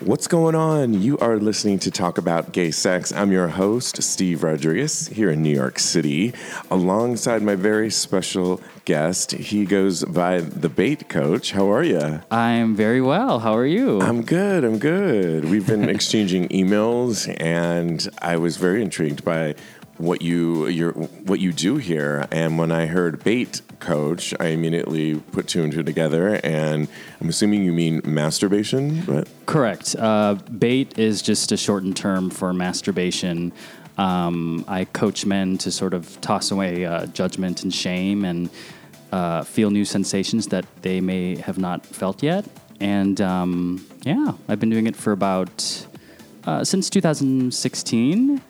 What's going on? You are listening to Talk About Gay Sex. I'm your host, Steve Rodriguez, here in New York City, alongside my very special guest. He goes by the Bait Coach. How are you? I'm very well. How are you? I'm good. I'm good. We've been exchanging emails, and I was very intrigued by what you your what you do here. And when I heard bait coach, I immediately put two and two together. And I'm assuming you mean masturbation, but Correct. Uh, bait is just a shortened term for masturbation. Um, I coach men to sort of toss away uh, judgment and shame and uh, feel new sensations that they may have not felt yet. And um, yeah, I've been doing it for about uh, since 2016.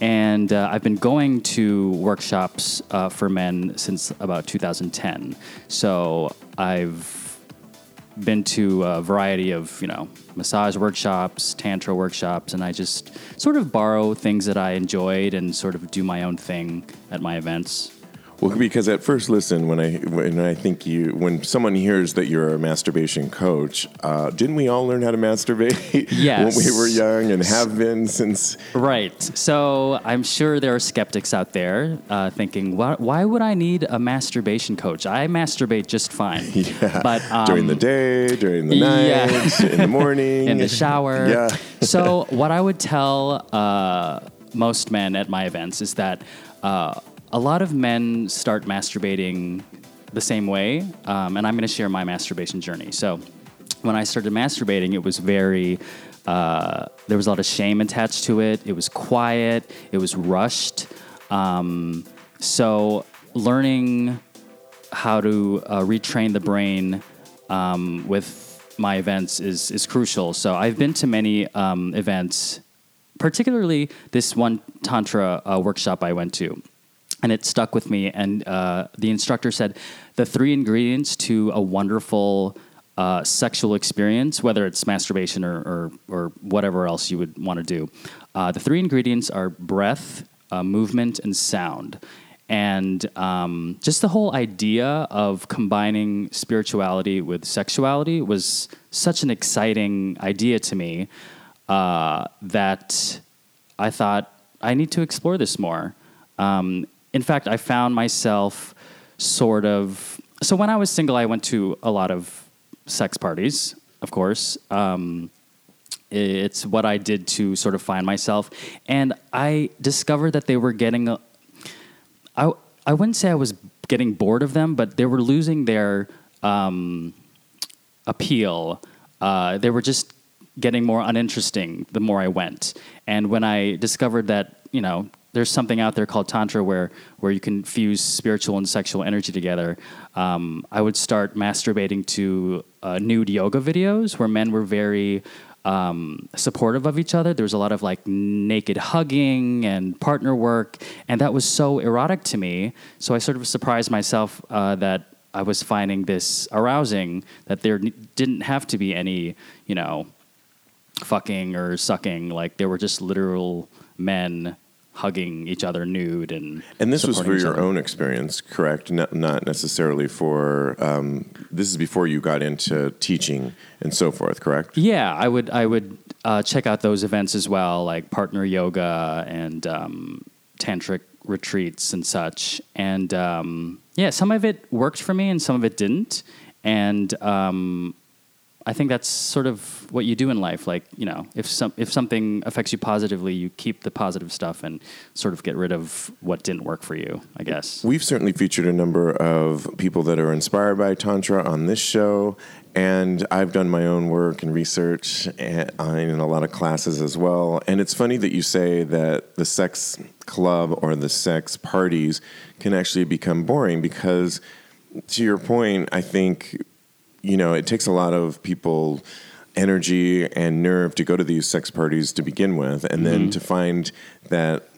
And uh, I've been going to workshops uh, for men since about 2010. So I've been to a variety of you know massage workshops, tantra workshops, and I just sort of borrow things that I enjoyed and sort of do my own thing at my events. Well, because at first listen, when I when I think you when someone hears that you're a masturbation coach, uh, didn't we all learn how to masturbate Yes. when we were young and have been since? Right. So I'm sure there are skeptics out there uh, thinking, why, why would I need a masturbation coach? I masturbate just fine. Yeah, But um, during the day, during the yeah. night, in the morning, in the shower. Yeah. so what I would tell uh, most men at my events is that uh, a lot of men start masturbating the same way, um, and I'm going to share my masturbation journey. So when I started masturbating, it was very uh, there was a lot of shame attached to it. It was quiet. It was rushed. Um, so learning how to uh, retrain the brain um, with my events is is crucial. So I've been to many um, events, particularly this one tantra uh, workshop I went to, and it stuck with me. And uh, the instructor said the three ingredients to a wonderful uh, sexual experience, whether it's masturbation or or, or whatever else you would want to do, uh, the three ingredients are breath, uh, movement, and sound and um, just the whole idea of combining spirituality with sexuality was such an exciting idea to me uh, that I thought I need to explore this more. Um, in fact, I found myself sort of. So when I was single, I went to a lot of sex parties, of course. Um, it's what I did to sort of find myself, and I discovered that they were getting I wouldn't say I was getting bored of them, but they were losing their um, appeal. Uh, they were just getting more uninteresting the more I went. And when I discovered that you know there's something out there called tantra where where you can fuse spiritual and sexual energy together, um, I would start masturbating to uh, nude yoga videos where men were very um, supportive of each other. There was a lot of like naked hugging and partner work, and that was so erotic to me. So I sort of surprised myself uh, that I was finding this arousing. That there didn't have to be any, you know, fucking or sucking. Like there were just literal men hugging each other nude and And this was for your other. own experience, correct? Not, not necessarily for. Um, this is before you got into teaching and so forth, correct? Yeah, I would I would uh, check out those events as well, like partner yoga and um, tantric retreats and such. And um, yeah, some of it worked for me, and some of it didn't. And um, I think that's sort of what you do in life. Like you know, if some if something affects you positively, you keep the positive stuff and sort of get rid of what didn't work for you. I guess. We've certainly featured a number of people that are inspired by Tantra on this show, and I've done my own work and research and, uh, in a lot of classes as well. And it's funny that you say that the sex club or the sex parties can actually become boring because, to your point, I think you know, it takes a lot of people energy and nerve to go to these sex parties to begin with, and then mm-hmm. to find that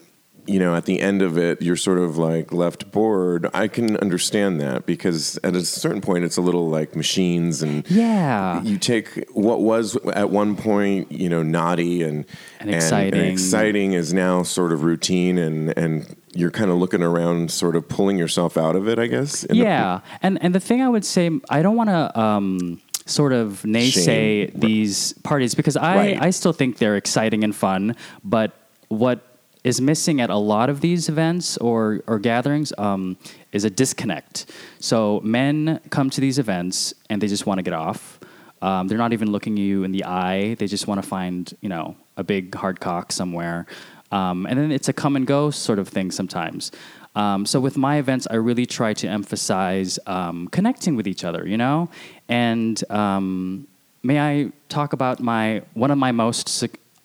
you know at the end of it you're sort of like left bored. I can understand that because at a certain point it's a little like machines and Yeah. you take what was at one point you know naughty and And exciting. exciting is now sort of routine and and you're kind of looking around sort of pulling yourself out of it i guess in the- yeah, and and the thing I would say, I don't want to um, sort of naysay Shame. these parties because I, Right. I still think they're exciting and fun, but what is missing at a lot of these events or, or gatherings um, is a disconnect. So men come to these events and they just want to get off. Um, they're not even looking you in the eye. They just want to find, you know, a big hard cock somewhere. Um, and then it's a come and go sort of thing sometimes. Um, so with my events, I really try to emphasize um, connecting with each other, you know. And um, may I talk about my one of my most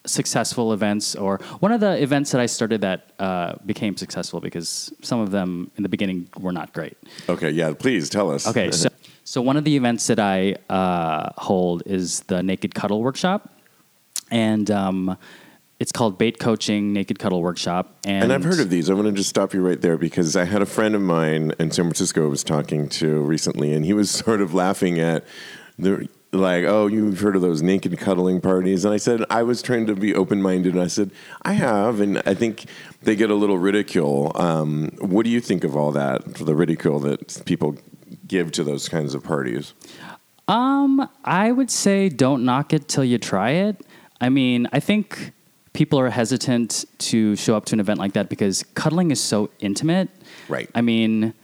successful events, or one of the events that I started that uh, became successful because some of them in the beginning were not great. Okay, yeah, please tell us. Okay, so, so one of the events that I uh, hold is the Naked Cuddle Workshop, and um, it's called Bait Coaching Naked Cuddle Workshop. And, And I've heard of these. I want to just stop you right there because I had a friend of mine in San Francisco I was talking to recently, and he was sort of laughing at the like, oh, you've heard of those naked cuddling parties? And I said I was trying to be open minded, and I said I have, and I think they get a little ridicule. Um, what do you think of all that? The ridicule that people give to those kinds of parties? Um, I would say don't knock it till you try it. I mean, I think people are hesitant to show up to an event like that because cuddling is so intimate. Right. I mean,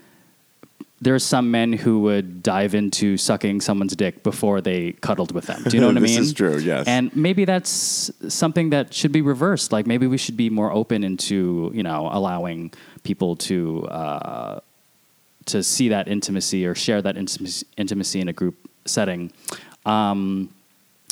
there are some men who would dive into sucking someone's dick before they cuddled with them. Do you know what I mean? This is true, yes. And maybe that's something that should be reversed. Like maybe we should be more open into you know allowing people to uh, to see that intimacy or share that intimacy, intimacy in a group setting. Um,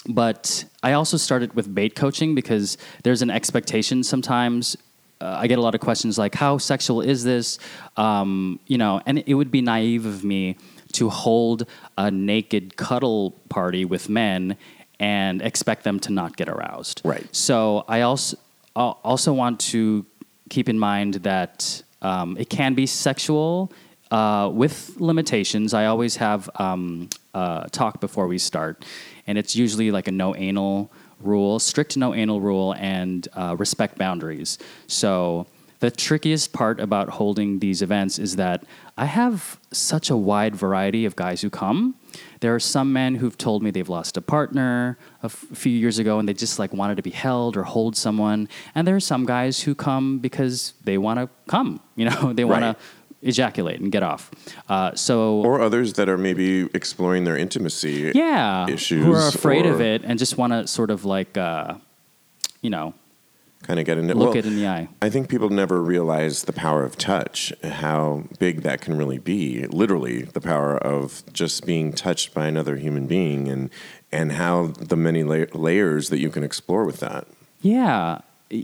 but I also started with bait coaching because there's an expectation sometimes. Uh, I get a lot of questions like, "How sexual is this?" Um, you know, and it would be naive of me to hold a naked cuddle party with men and expect them to not get aroused. Right. So I also I also want to keep in mind that um, it can be sexual uh, with limitations. I always have um, uh, talk before we start, and it's usually like a no anal rule, strict no anal rule, and uh, respect boundaries. So the trickiest part about holding these events is that I have such a wide variety of guys who come. There are some men who've told me they've lost a partner a f- few years ago and they just like wanted to be held or hold someone. And there are some guys who come because they want to come, you know, they want Right. to ejaculate and get off. Uh, so Or others that are maybe exploring their intimacy. yeah, issues who are afraid of it and just want to sort of like, uh, you know, kind of get into look well, it in the eye. I think people never realize the power of touch, how big that can really be. Literally, the power of just being touched by another human being, and and how the many la- layers that you can explore with that. Yeah,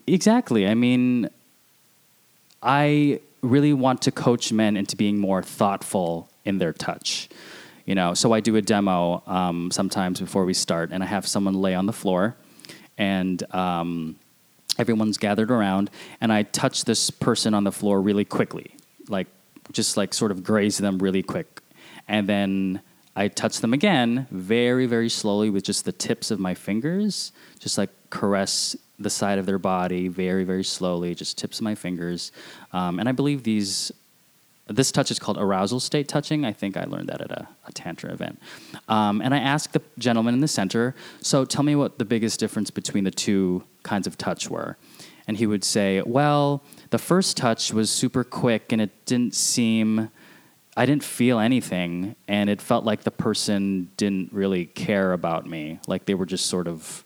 exactly. I mean, I really want to coach men into being more thoughtful in their touch. You know, so I do a demo um, sometimes before we start, and I have someone lay on the floor, and um, everyone's gathered around, and I touch this person on the floor really quickly, like just like sort of graze them really quick, and then I touch them again very, very slowly with just the tips of my fingers, just like caress the side of their body very, very slowly, just tips of my fingers. Um, and I believe these, this touch is called arousal state touching. I think I learned that at a, a Tantra event. Um, and I asked the gentleman in the center, so tell me what the biggest difference between the two kinds of touch were. And he would say, well, the first touch was super quick and it didn't seem I didn't feel anything, and it felt like the person didn't really care about me. Like they were just sort of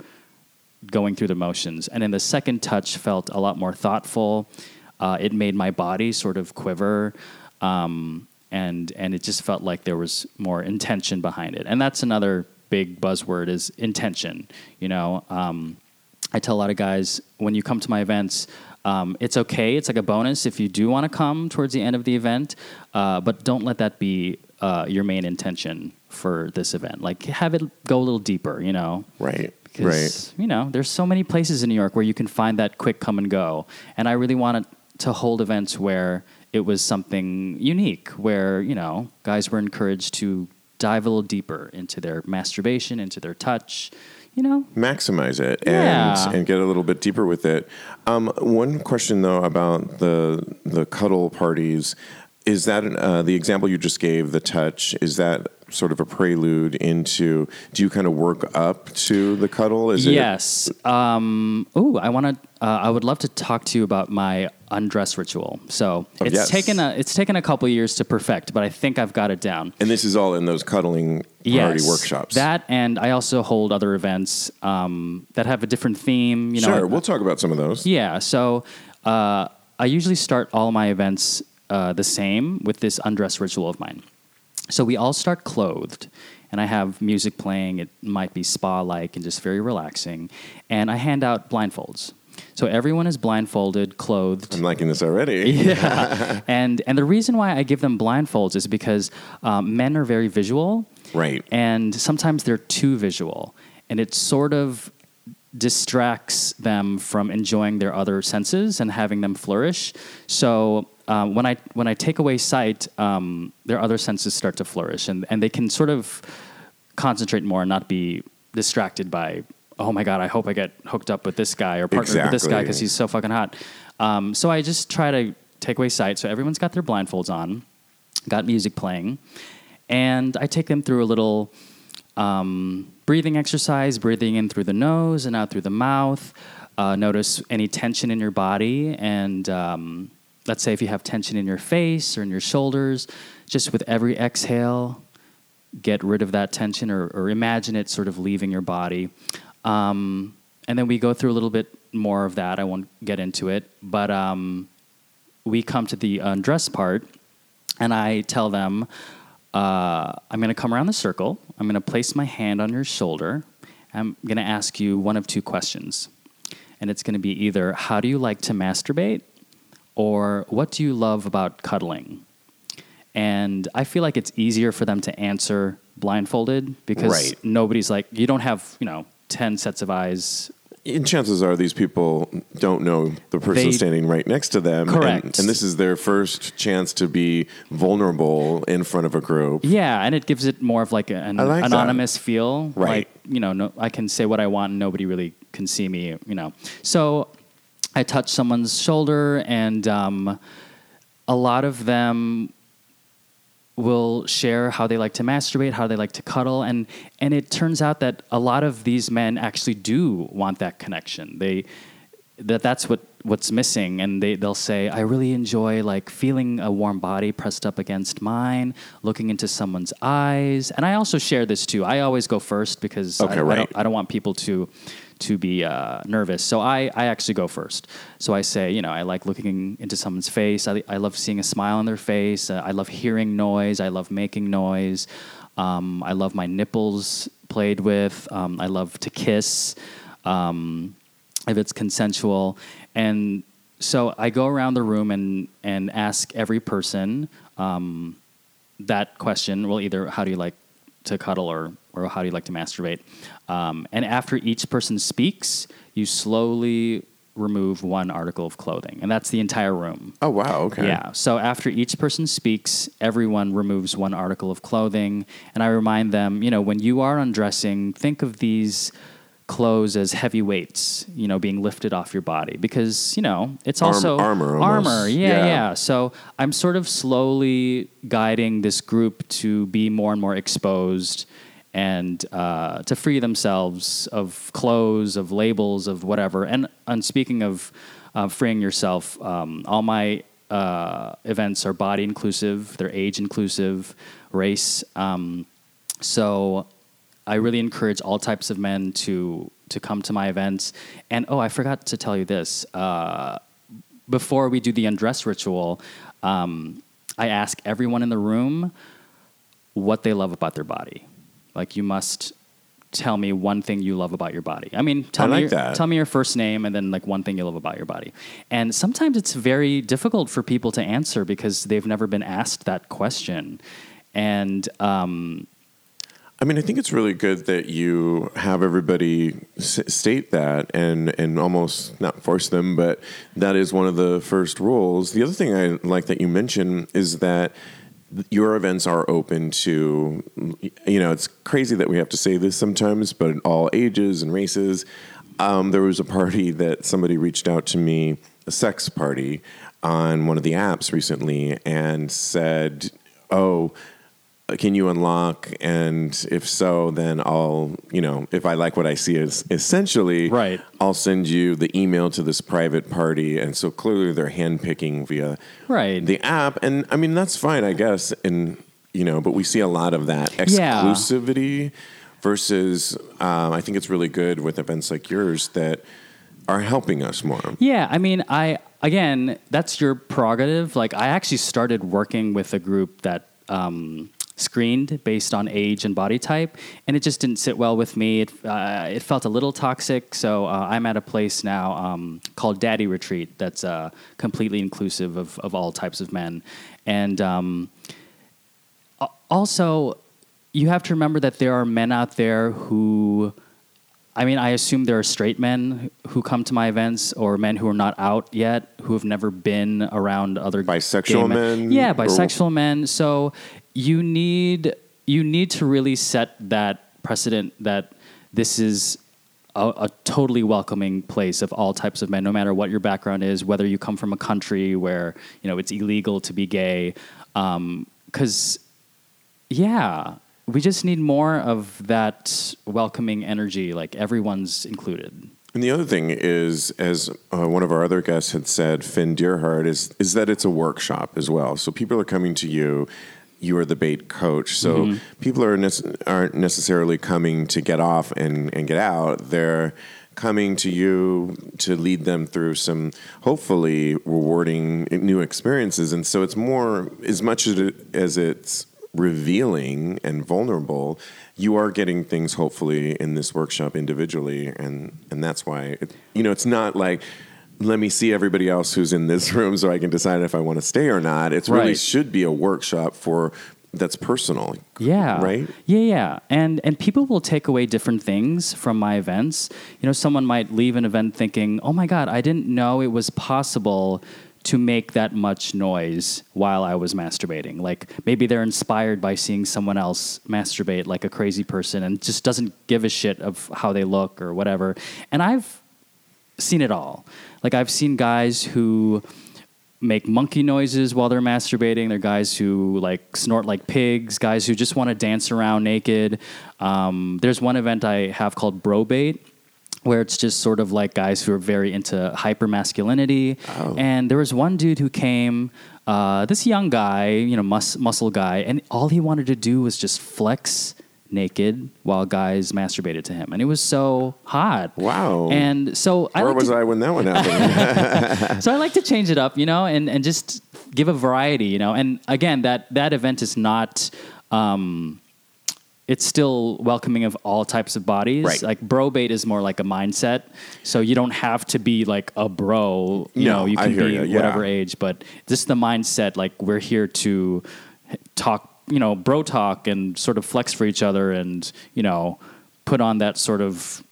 going through the motions. And then the second touch felt a lot more thoughtful. Uh, it made my body sort of quiver, um, and and it just felt like there was more intention behind it. And that's another big buzzword is intention. You know, um, I tell a lot of guys when you come to my events, um, it's okay. It's like a bonus if you do want to come towards the end of the event, uh, but don't let that be uh, your main intention for this event. Like have it go a little deeper. You know, Right. Because you know there's so many places in New York where you can find that quick come and go, and I really wanted to hold events where it was something unique, where you know guys were encouraged to dive a little deeper into their masturbation, into their touch. You know, maximize it Yeah. and and get a little bit deeper with it. Um, one question though about the the cuddle parties is that uh, the example you just gave, the touch, is that sort of a prelude into. Do you kind of work up to the cuddle? Is yes. Um, ooh, I want to. Uh, I would love to talk to you about my undress ritual. So Oh, it's yes. taken a it's taken a couple years to perfect, but I think I've got it down. And this is all in those cuddling party workshops. That and I also hold other events um, that have a different theme. You know, sure, we'll talk about some of those. Yeah. So uh, I usually start all my events uh, the same with this undress ritual of mine. So we all start clothed, and I have music playing. It might be spa like and just very relaxing. And I hand out blindfolds. So everyone is blindfolded, clothed. I'm liking this already. Yeah. and and the reason why I give them blindfolds is because um, men are very visual, Right. and sometimes they're too visual, and it sort of distracts them from enjoying their other senses and having them flourish. So um, when I when I take away sight, um, their other senses start to flourish, and and they can sort of concentrate more and not be distracted by oh my god, I hope I get hooked up with this guy or partnered with this guy because he's so fucking hot. Um, so I just try to take away sight. So everyone's got their blindfolds on, got music playing, and I take them through a little um, breathing exercise, breathing in through the nose and out through the mouth. Uh, notice any tension in your body, and um, let's say if you have tension in your face or in your shoulders, just with every exhale, get rid of that tension or, or imagine it sort of leaving your body. Um, and then we go through a little bit more of that. I won't get into it, but um, we come to the undress part, and I tell them, uh, I'm going to come around the circle. I'm going to place my hand on your shoulder. I'm going to ask you one of two questions. And it's going to be either, How do you like to masturbate? Or, What do you love about cuddling? And I feel like it's easier for them to answer blindfolded because Right. nobody's like, you don't have, you know, 10 sets of eyes And chances are these people don't know the person They- standing right next to them. Correct. And, and this is their first chance to be vulnerable in front of a group. Yeah, and it gives it more of like an like that. anonymous feel. Right. Like, you know, no, I can say what I want and nobody really can see me, you know. So I touch someone's shoulder and um, a lot of them will share how they like to masturbate, how they like to cuddle, and and it turns out that a lot of these men actually do want that connection. They that that's what what's missing and they they'll say I really enjoy like feeling a warm body pressed up against mine, looking into someone's eyes. And I also share this too. I always go first because Okay, I, I right. don't I don't want people to to be uh, nervous. So I, I actually go first. So I say, you know, I like looking into someone's face. I, I love seeing a smile on their face. Uh, I love hearing noise. I love making noise. Um, I love my nipples played with. Um, I love to kiss um, if it's consensual. And so I go around the room and, and ask every person um, that question. Well, either how do you like to cuddle or, or how do you like to masturbate? Um, and after each person speaks, you slowly remove one article of clothing. And that's the entire room. Oh, wow. Okay. Yeah. So after each person speaks, everyone removes one article of clothing. And I remind them, you know, when you are undressing, think of these clothes as heavy weights, you know, being lifted off your body because, you know, it's Arm- also armor almost. Armor. Yeah, Yeah. yeah. So I'm sort of slowly guiding this group to be more and more exposed and uh, to free themselves of clothes, of labels, of whatever. And, and speaking of uh, freeing yourself, um, all my uh, events are body inclusive, they're age inclusive, race. Um, so I really encourage all types of men to to come to my events. And oh, I forgot to tell you this. Uh, before we do the undress ritual, um, I ask everyone in the room what they love about their body. Like you must tell me one thing you love about your body. I mean, tell I me like your, that. tell me your first name and then like one thing you love about your body. And sometimes it's very difficult for people to answer because they've never been asked that question. And um, I mean, I think it's really good that you have everybody s- state that and and almost not force them, but that is one of the first rules. The other thing I like that you mention is that your events are open to you know it's crazy that we have to say this sometimes but all ages and races um, there was a party that somebody reached out to me a sex party on one of the apps recently and said oh can you unlock? And if so, then I'll, you know, if I like what I see, is essentially, Right. I'll send you the email to this private party. And so clearly they're handpicking via Right. the app. And I mean, that's fine, I guess. And, you know, but we see a lot of that Yeah. exclusivity versus um, I think it's really good with events like yours that are helping us more. Yeah, I mean, I again, that's your prerogative. Like, I actually started working with a group that um, screened based on age and body type, and it just didn't sit well with me. It uh, it felt a little toxic. So uh, I'm at a place now um, called Daddy Retreat that's uh, completely inclusive of of all types of men, and um, also you have to remember that there are men out there who I mean, I assume there are straight men who come to my events or men who are not out yet, who have never been around other gay Bisexual men, Yeah, or- bisexual men. So you need you need to really set that precedent that this is a, a totally welcoming place of all types of men, no matter what your background is, whether you come from a country where you know it's illegal to be gay, because yeah, we just need more of that welcoming energy, like everyone's included. And the other thing is, as uh, one of our other guests had said, Finn Deerhart, is is that it's a workshop as well. So people are coming to you. You are the bait coach. So Mm-hmm. people are nece- aren't necessarily coming to get off and, and get out. They're coming to you to lead them through some hopefully rewarding new experiences. And so it's more as much as, it, as it's revealing and vulnerable, you are getting things hopefully in this workshop individually, and and that's why it, you know it's not like let me see everybody else who's in this room so I can decide if I want to stay or not. It's really should be a workshop for that's personal. Yeah. Right? Yeah, yeah. And and people will take away different things from my events. You know, someone might leave an event thinking, "Oh my god, I didn't know it was possible to make that much noise while I was masturbating." Like maybe they're inspired by seeing someone else masturbate like a crazy person and just doesn't give a shit of how they look or whatever. And I've seen it all. Like I've seen guys who make monkey noises while they're masturbating. They're guys who like snort like pigs. Guys who just want to dance around naked. Um, there's one event I have called Bro Bait. Where it's just sort of like guys who are very into hyper masculinity, Oh. and there was one dude who came, uh, this young guy, you know, mus- muscle guy, and all he wanted to do was just flex naked while guys masturbated to him, and it was so hot. Wow. And so I Where like was to- I when that one happened? so I like to change it up, you know, and, and just give a variety, you know. And again, that that event is not. Um, it's still welcoming of all types of bodies. Right. Like bro bait is more like a mindset, so you don't have to be like a bro. You No, know, you I can be yeah. whatever age, but just the mindset. Like we're here to talk, you know, bro talk and sort of flex for each other, and you know, put on that sort of,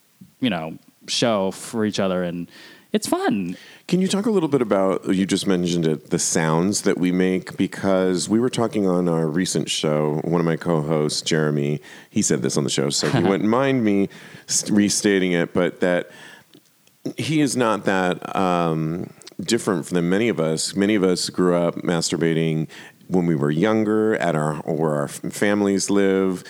you know, show for each other, and it's fun. Can you talk a little bit about, you just mentioned it, the sounds that we make? Because we were talking on our recent show, one of my co hosts, Jeremy, he said this on the show, so he wouldn't mind me restating it, but that he is not that um, different from many of us. Many of us grew up masturbating when we were younger at our where our families live.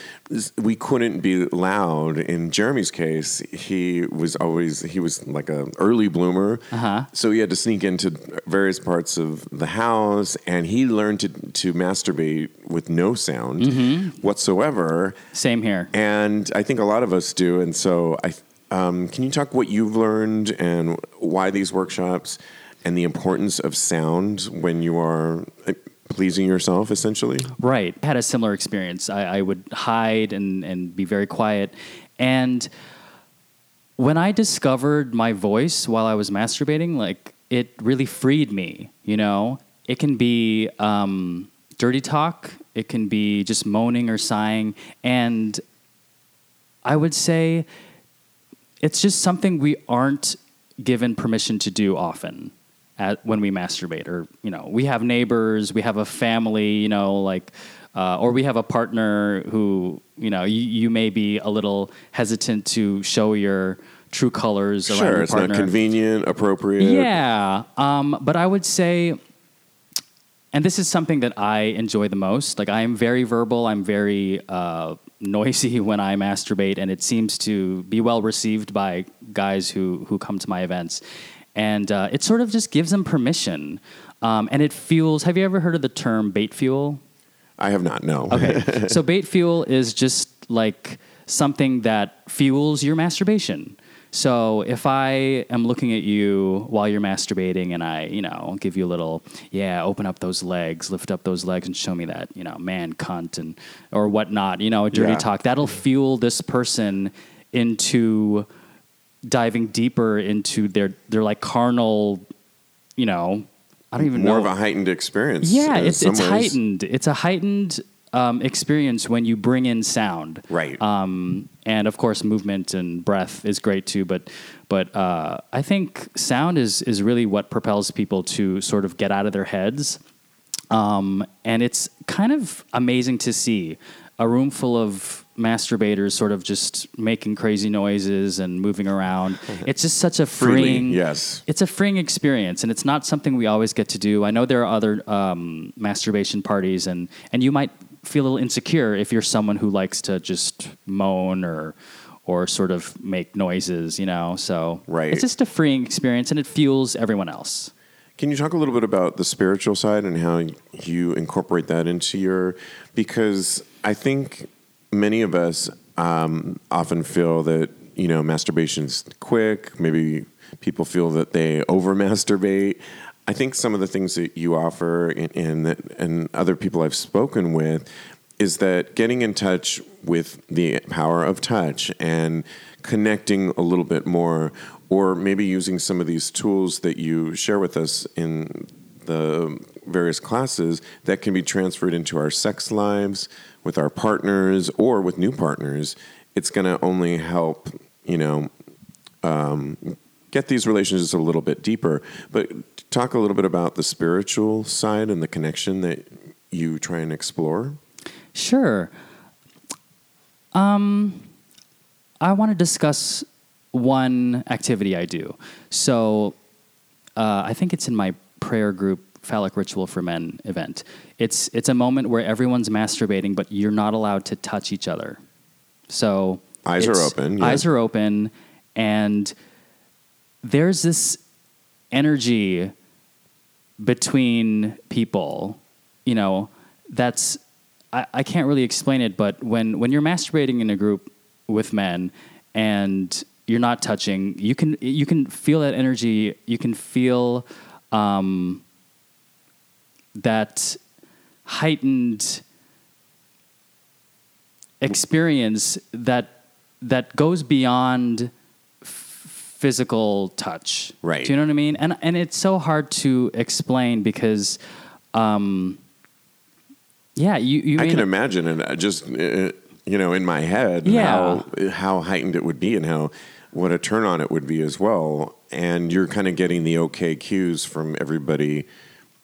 We couldn't be loud. In Jeremy's case, he was always he was like a early bloomer, Uh-huh. so he had to sneak into various parts of the house, and he learned to to masturbate with no sound Mm-hmm. whatsoever. Same here. And I think a lot of us do. And so, I um, can you talk what you've learned and why these workshops and the importance of sound when you are uh, pleasing yourself, essentially? Right. I had a similar experience. I, I would hide and, and be very quiet. And when I discovered my voice while I was masturbating, like it really freed me, you know? It can be um, dirty talk, it can be just moaning or sighing. And I would say it's just something we aren't given permission to do often at, when we masturbate or you know we have neighbors we have a family you know like uh, or we have a partner who you know you, you may be a little hesitant to show your true colors around Sure, your it's partner not convenient, appropriate. yeah, um, but I would say, and this is something that I enjoy the most. Like I am very verbal. I'm very uh, noisy when I masturbate, and it seems to be well received by guys who who come to my events. And uh, it sort of just gives them permission, um, and it fuels. Have you ever heard of the term bait fuel? I have not. No. Okay. so bait fuel is just like something that fuels your masturbation. So if I am looking at you while you're masturbating and I, you know, give you a little, yeah, open up those legs, lift up those legs and show me that, you know, man cunt and or whatnot, you know, dirty Yeah. talk, that'll fuel this person into diving deeper into their their like carnal, you know, I don't even know. More know of a heightened experience. yeah, in it's it's ways. heightened. It's a heightened um, experience when you bring in sound. Right. Um, and of course, movement and breath is great too. But but uh, I think sound is is really what propels people to sort of get out of their heads. Um, and it's kind of amazing to see a room full of masturbators sort of just making crazy noises and moving around. It's just such a Freely, freeing yes. it's a freeing experience and it's not something we always get to do i know there are other um, masturbation parties and, and you might feel a little insecure if you're someone who likes to just moan or or sort of make noises you know so Right. it's just a freeing experience and it fuels everyone else Can you talk a little bit about the spiritual side and how you incorporate that into your? Because I think many of us um, often feel that you know masturbation's quick. Maybe people feel that they over masturbate. I think some of the things that you offer and, and and other people I've spoken with is that getting in touch with the power of touch and connecting a little bit more, or maybe using some of these tools that you share with us in the various classes that can be transferred into our sex lives with our partners or with new partners. It's going to only help, you know, um, get these relationships a little bit deeper. But talk a little bit about the spiritual side and the connection that you try and explore. Sure. Um, I want to discuss one activity I do. So, uh, I think it's in my prayer group, Phallic Ritual for Men event. It's it's a moment where everyone's masturbating, but you're not allowed to touch each other. So Eyes are open, yeah. Eyes are open, and there's this energy between people, you know, that's I, I can't really explain it, but when when you're masturbating in a group with men and you're not touching, you can you can feel that energy. You can feel um, that heightened experience that that goes beyond f- physical touch. Right. Do you know what I mean? And and it's so hard to explain because, um, yeah, you you I can imagine and uh, just uh, you know in my head Yeah. how how heightened it would be and how what a turn on it would be as well. And you're kind of getting the okay cues from everybody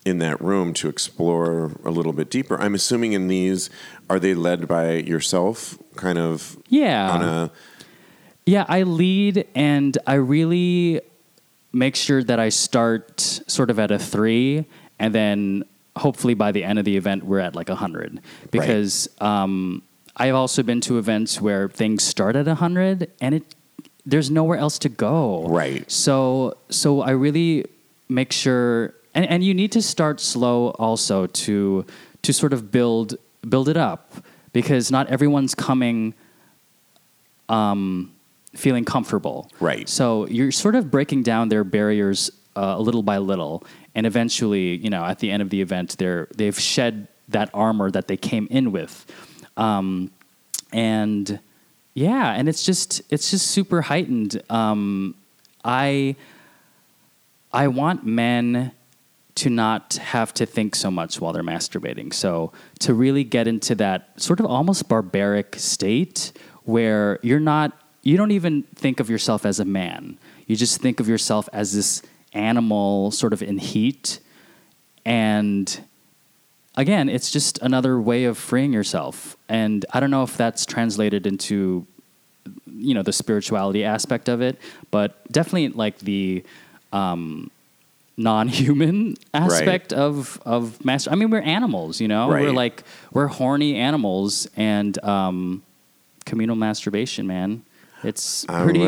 in that room to explore a little bit deeper. I'm assuming in these are they led by yourself, kind of Yeah. on a Yeah, I lead and I really make sure that I start sort of at a three and then hopefully by the end of the event we're at like a hundred because um, I've also been to events where things start at a hundred and it there's nowhere else to go. Right. So so I really make sure and, and you need to start slow also to to sort of build build it up because not everyone's coming um, feeling comfortable. Right. So you're sort of breaking down their barriers uh, a little by little, and eventually, you know, at the end of the event, they're they've shed that armor that they came in with, um, and yeah, and it's just it's just super heightened. Um, I I want men to not have to think so much while they're masturbating. So to really get into that sort of almost barbaric state where you're not you don't even think of yourself as a man. You just think of yourself as this animal sort of in heat and again, it's just another way of freeing yourself. And I don't know if that's translated into you know the spirituality aspect of it, but definitely like the um, non-human aspect of of master. I mean, we're animals, you know. Right. We're like we're horny animals, and um, communal masturbation, man. It's pretty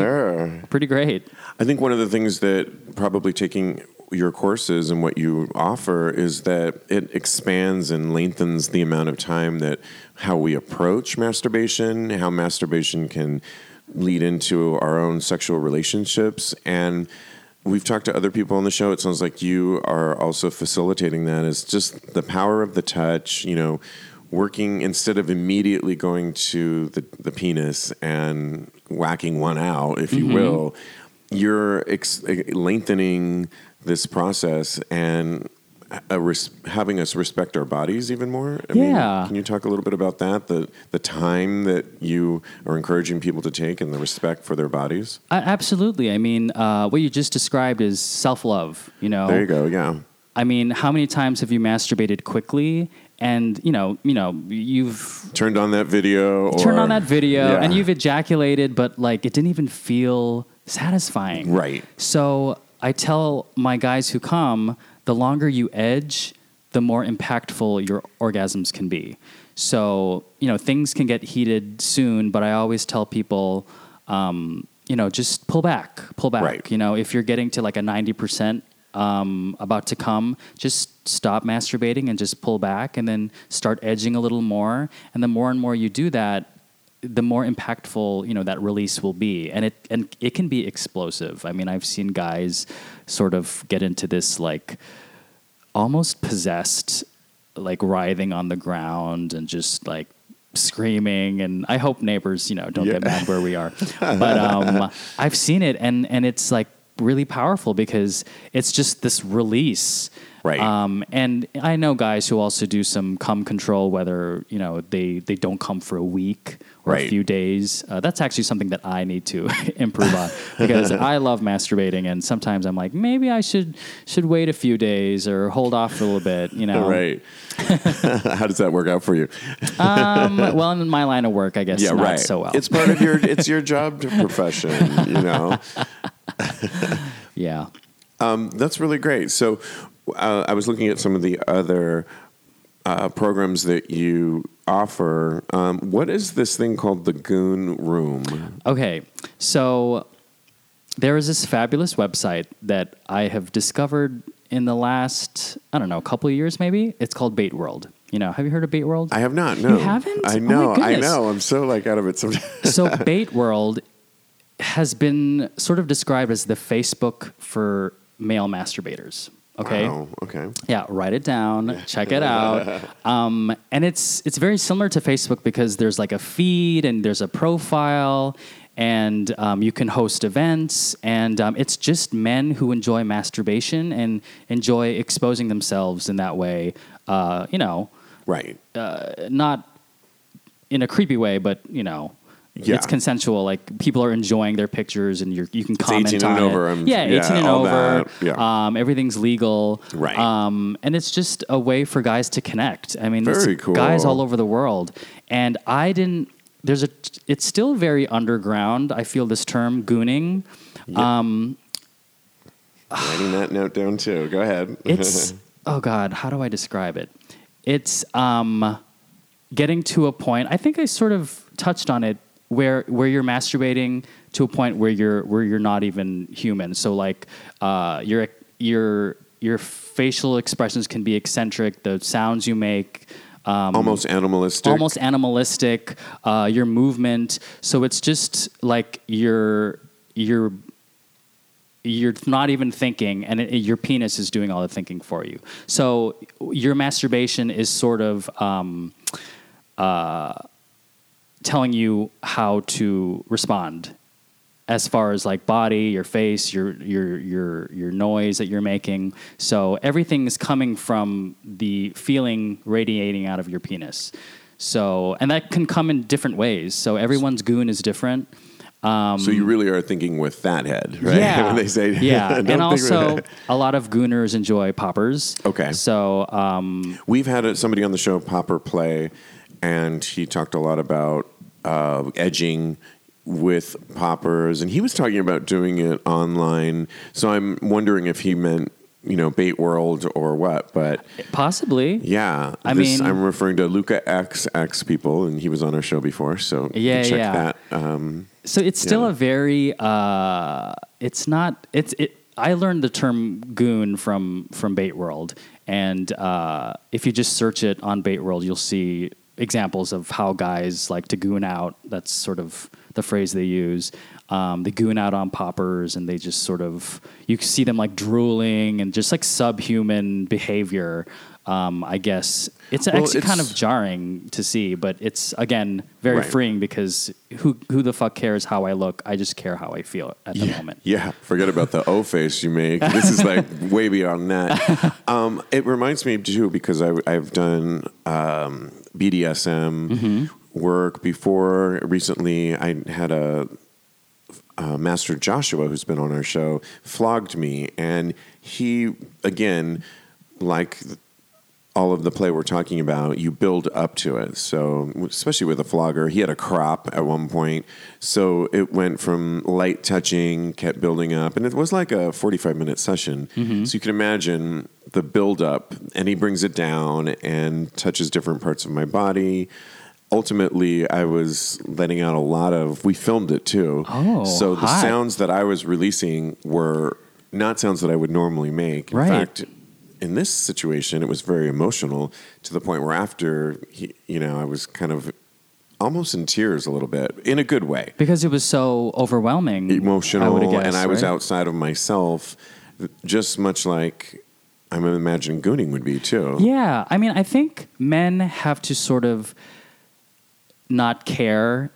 pretty great. I think one of the things that probably taking your courses and what you offer is that it expands and lengthens the amount of time that how we approach masturbation, how masturbation can lead into our own sexual relationships and we've talked to other people on the show. It sounds like you are also facilitating that. Is just the power of the touch you know working instead of immediately going to the, the penis and whacking one out if you mm-hmm. will you're ex- lengthening this process and res- having us respect our bodies even more. I Yeah. Mean, can you talk a little bit about that? The the time that you are encouraging people to take and the respect for their bodies. I, absolutely. I mean, uh, what you just described is self-love. You know, There you go. Yeah. I mean, how many times have you masturbated quickly? And you know, you know, you've Turned on that video. Or, turned on that video Yeah. and you've ejaculated, but like it didn't even feel satisfying. Right. So I tell my guys who come, the longer you edge, the more impactful your orgasms can be. So, you know, things can get heated soon, but I always tell people, um, you know, just pull back, pull back. Right. You know, if you're getting to like a 90% um, about to come, just stop masturbating and just pull back and then start edging a little more. And the more and more you do that, the more impactful you know that release will be. And it and it can be explosive. I mean i've seen guys sort of get into this like almost possessed like writhing on the ground and just like screaming. And i hope neighbors you know don't Yeah. get mad where we are. But um i've seen it and and it's like really powerful because it's just this release Right. um, and I know guys who also do some cum control, whether you know they they don't come for a week or a few days. Uh, that's actually something that I need to improve on because I love masturbating, and sometimes I'm like, maybe I should should wait a few days or hold off for a little bit. You know, Right. How does that work out for you? Um, well, in my line of work, I guess Yeah. not right. so well. It's part of your. It's your job profession. You know. yeah. Um, that's really great. So, uh, I was looking at some of the other uh, programs that you offer. Um, what is this thing called the Goon Room? Okay, so there is this fabulous website that I have discovered in the last, I don't know, a couple of years maybe. It's called BateWorld. You know, have you heard of BateWorld? I have not. No, You haven't? I Oh my know. I know. I'm so like out of it sometimes. so BateWorld has been sort of described as the Facebook for male masturbators. Okay. Wow. Okay. Yeah, write it down, check it out. Um, and it's it's very similar to Facebook because there's like a feed and there's a profile, and um, you can host events, and um, it's just men who enjoy masturbation and enjoy exposing themselves in that way. Uh, you know, Right. not in a creepy way, but you know. Yeah. It's consensual. Like people are enjoying their pictures, and you're, you can comment 18 on and it. over, I'm- yeah, yeah, eighteen and all over. that, yeah. Um, everything's legal. Right. Um, and it's just a way for guys to connect. I mean, Very cool. guys all over the world. And I didn't. There's a. It's still very underground. I feel this term gooning. Um, Writing that note down too. Go ahead. it's oh god, how do I describe it? It's um, getting to a point. I think I sort of touched on it where where you're masturbating to a point where you're where you're not even human. So like uh, your your your facial expressions can be eccentric. The sounds you make. Um, almost animalistic. almost animalistic uh, your movement so it's just like you're you're you're not even thinking and it, your penis is doing all the thinking for you so your masturbation is sort of um, uh, telling you how to respond as far as like body, your face, your your your your noise that you're making. So everything is coming from the feeling radiating out of your penis. So and that can come in different ways. So everyone's goon is different. Um, So you really are thinking with that head, right? Yeah, when they say yeah, and also a lot of gooners enjoy poppers. Okay. so um, We've had somebody on the show, Popper Play, and he talked a lot about uh, edging with poppers, and he was talking about doing it online. So I'm wondering if he meant you know, BateWorld or what, but Possibly. yeah, I this- mean- I'm referring to Luca XX people, and he was on our show before, so you Yeah, can check yeah. that. Um, So it's still Yeah. a very. Uh, it's not. It's it. I learned the term goon from from BateWorld, and uh, if you just search it on BateWorld, you'll see examples of how guys like to goon out. That's sort of the phrase they use. Um, they goon out on poppers, and they just sort of you see them like drooling and just like subhuman behavior. Um, I guess it's Well, actually kind of jarring to see, but it's again very Right. freeing because who who the fuck cares how I look? I just care how I feel at the yeah, moment. yeah, forget about the O face you make. This is like way beyond that. Um, it reminds me too because I, I've done um, BDSM Mm-hmm. work before. Recently, I had a uh, Master Joshua, who's been on our show, flogged me, and he again, like all of the play we're talking about, you build up to it. So, especially with a flogger, he had a crop at one point. So it went from light touching, kept building up, and it was like a 45 minute session. Mm-hmm. So you can imagine the build up, and he brings it down and touches different parts of my body. Ultimately, I was letting out a lot of. We filmed it too. Oh, so the hot. sounds that I was releasing were not sounds that I would normally make. In Right. fact, in this situation, it was very emotional to the point where after he, you know, I was kind of almost in tears a little bit in a good way, Because it was so overwhelming. emotional, I would guess, and I was right? outside of myself, just much like I'm imagining gooning would be too. Yeah, I mean, I think men have to sort of not care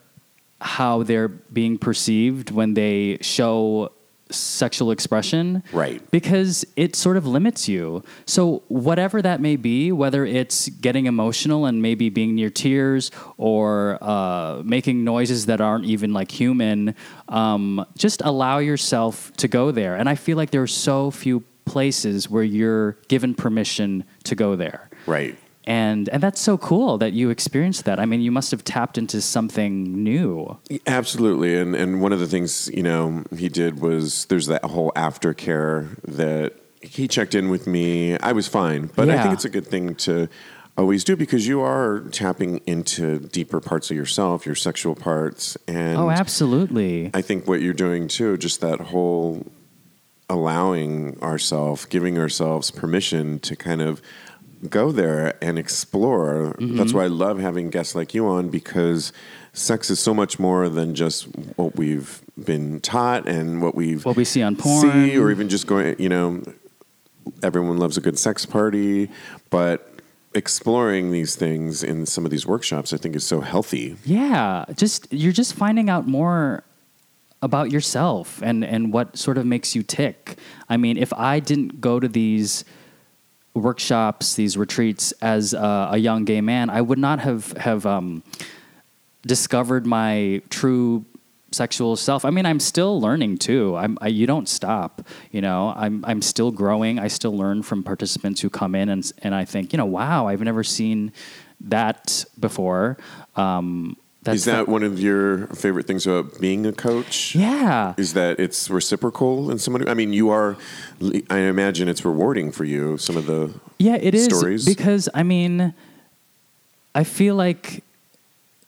how they're being perceived when they show sexual expression. Right. Because it sort of limits you. So, whatever that may be, whether it's getting emotional and maybe being near tears or uh, making noises that aren't even like human, um, just allow yourself to go there. And I feel like there are so few places where you're given permission to go there Right. And and that's so cool that you experienced that. I mean, you must have tapped into something new. Absolutely, and and one of the things you know he did was there's that whole aftercare that he checked in with me. I was fine, but I think it's a good thing to always do because you are tapping into deeper parts of yourself, your sexual parts, and oh, absolutely. I think what you're doing too, just that whole allowing ourselves, giving ourselves permission to kind of go there and explore. Mm-hmm. That's why I love having guests like you on because sex is so much more than just what we've been taught and what we've What we see on porn. see or even just going, you know, everyone loves a good sex party, but exploring these things in some of these workshops I think is so healthy. Yeah, just you're just finding out more about yourself and and what sort of makes you tick. I mean, if I didn't go to these workshops, these retreats as a, a young gay man, I would not have have um, discovered my true sexual self. I mean, I'm still learning too. I'm, I, you don't stop. You know, I'm I'm still growing. I still learn from participants who come in and and I think, you know, wow, I've never seen that before. Um, that's is that one of your favorite things about being a coach? yeah. Is that it's reciprocal in someone? I mean, you are. I imagine it's rewarding for you. Some of the Yeah, it is stories. because I mean, I feel like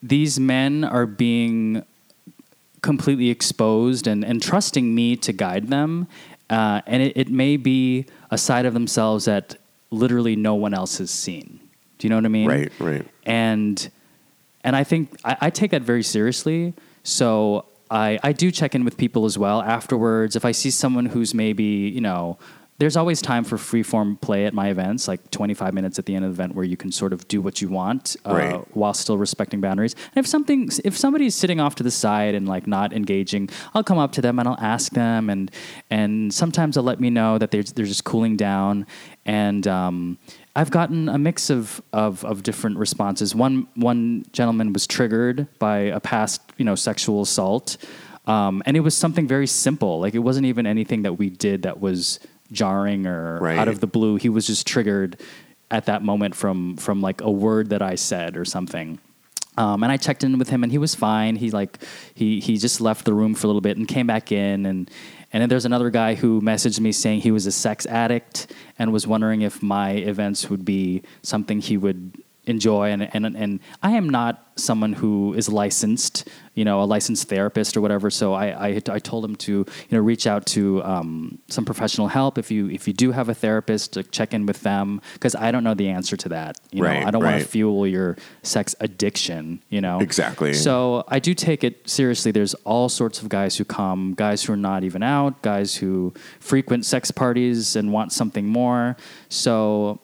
these men are being completely exposed and, and trusting me to guide them, uh, and it, it may be a side of themselves that literally no one else has seen. Do you know what I mean? right, right. and and I think I, I take that very seriously. So I I do check in with people as well afterwards. If I see someone who's maybe you know. There's always time for free form play at my events, like 25 minutes at the end of the event, where you can sort of do what you want uh, Right. while still respecting boundaries. And if something, if somebody's sitting off to the side and like not engaging, I'll come up to them and I'll ask them, and and sometimes they'll let me know that they're they're just cooling down. And um, I've gotten a mix of, of of different responses. One one gentleman was triggered by a past you know sexual assault, um, and it was something very simple. Like it wasn't even anything that we did that was jarring or Right. out of the blue. He was just triggered at that moment from from like a word that I said or something. Um, and I checked in with him, and he was fine. He like he he just left the room for a little bit and came back in, and and then there's another guy who messaged me saying he was a sex addict and was wondering if my events would be something he would enjoy and, and and I am not someone who is licensed you know a licensed therapist or whatever so I I, I told him to you know reach out to um, some professional help. If you if you do have a therapist to check in with them because I don't know the answer to that you Right, know I don't want to fuel your sex addiction you know? Exactly. so I do take it seriously. There's all sorts of guys who come guys who are not even out guys who frequent sex parties and want something more. So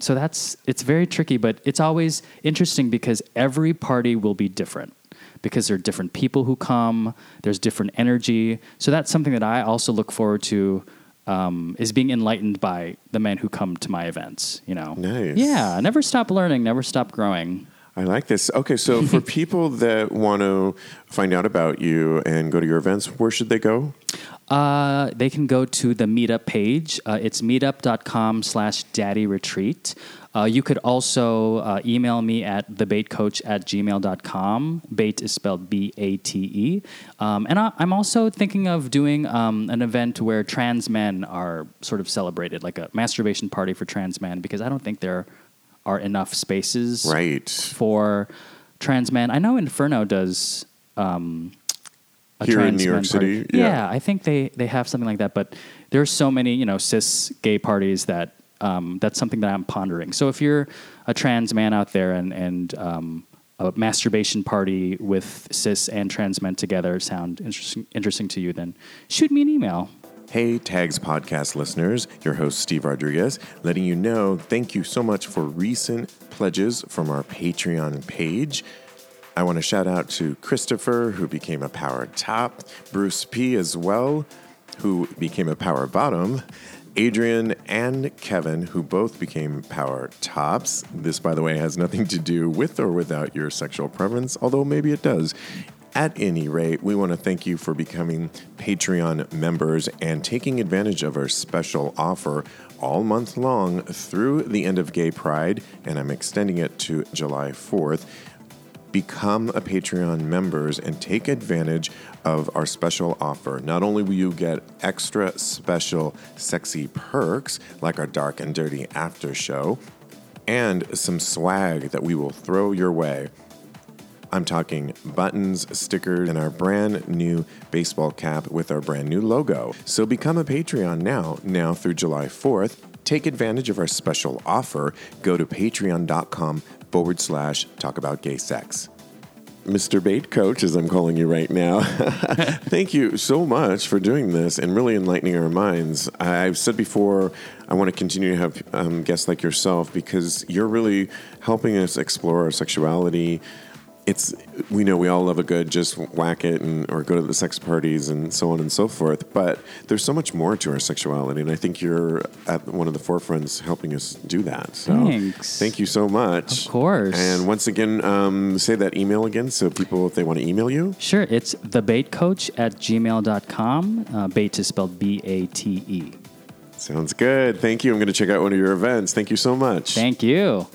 so that's it's very tricky but it's always interesting because every party will be different because there are different people who come there's different energy so that's something that i also look forward to um, is being enlightened by the men who come to my events you know Nice. yeah never stop learning never stop growing I like this. Okay, so for people that want to find out about you and go to your events, where should they go? Uh, they can go to the meetup page. Uh, it's meetup.com slash daddy retreat. Uh, you could also uh, email me at thebatecoach at gmail.com. Bate is spelled B A T E. Um, and I, I'm also thinking of doing um, an event where trans men are sort of celebrated, like a masturbation party for trans men, because I don't think there are enough spaces Right. for trans men. I know Inferno does um, Here in New York City? party. Yeah. I think they they have something like that. But there's so many you know cis gay parties that um, that's something that I'm pondering. So if you're a trans man out there and and um, a masturbation party with cis and trans men together sound interesting interesting to you, then shoot me an email. Hey, Tags Podcast listeners, your host Steve Rodriguez, letting you know thank you so much for recent pledges from our Patreon page. I want to shout out to Christopher, who became a power top, Bruce P as well, who became a power bottom, Adrian and Kevin, who both became power tops. This, by the way, has nothing to do with or without your sexual preference, although maybe it does. At any rate, we want to thank you for becoming Patreon members and taking advantage of our special offer all month long through the end of Gay Pride, and I'm extending it to July 4th. Become a Patreon members and take advantage of our special offer. Not only will you get extra special sexy perks like our dark and dirty after show and some swag that we will throw your way. I'm talking buttons, stickers, and our brand new baseball cap with our brand new logo. So become a Patreon now, now through July 4th. Take advantage of our special offer. Go to patreon.com forward slash talk about gay sex. Mr. Bate Coach, as I'm calling you right now, thank you so much for doing this and really enlightening our minds. I've said before, I want to continue to have um, guests like yourself because you're really helping us explore our sexuality. It's we know we all love a good just whack it and or go to the sex parties and so on and so forth. But there's so much more to our sexuality, and I think you're at one of the forefronts helping us do that. So Thanks. thank you so much. Of course. And once again, um, say that email again so people, if they want to email you. Sure, it's thebatecoach at gmail.com. Uh, bate is spelled B A T E. Sounds good. Thank you. I'm going to check out one of your events. Thank you so much. Thank you.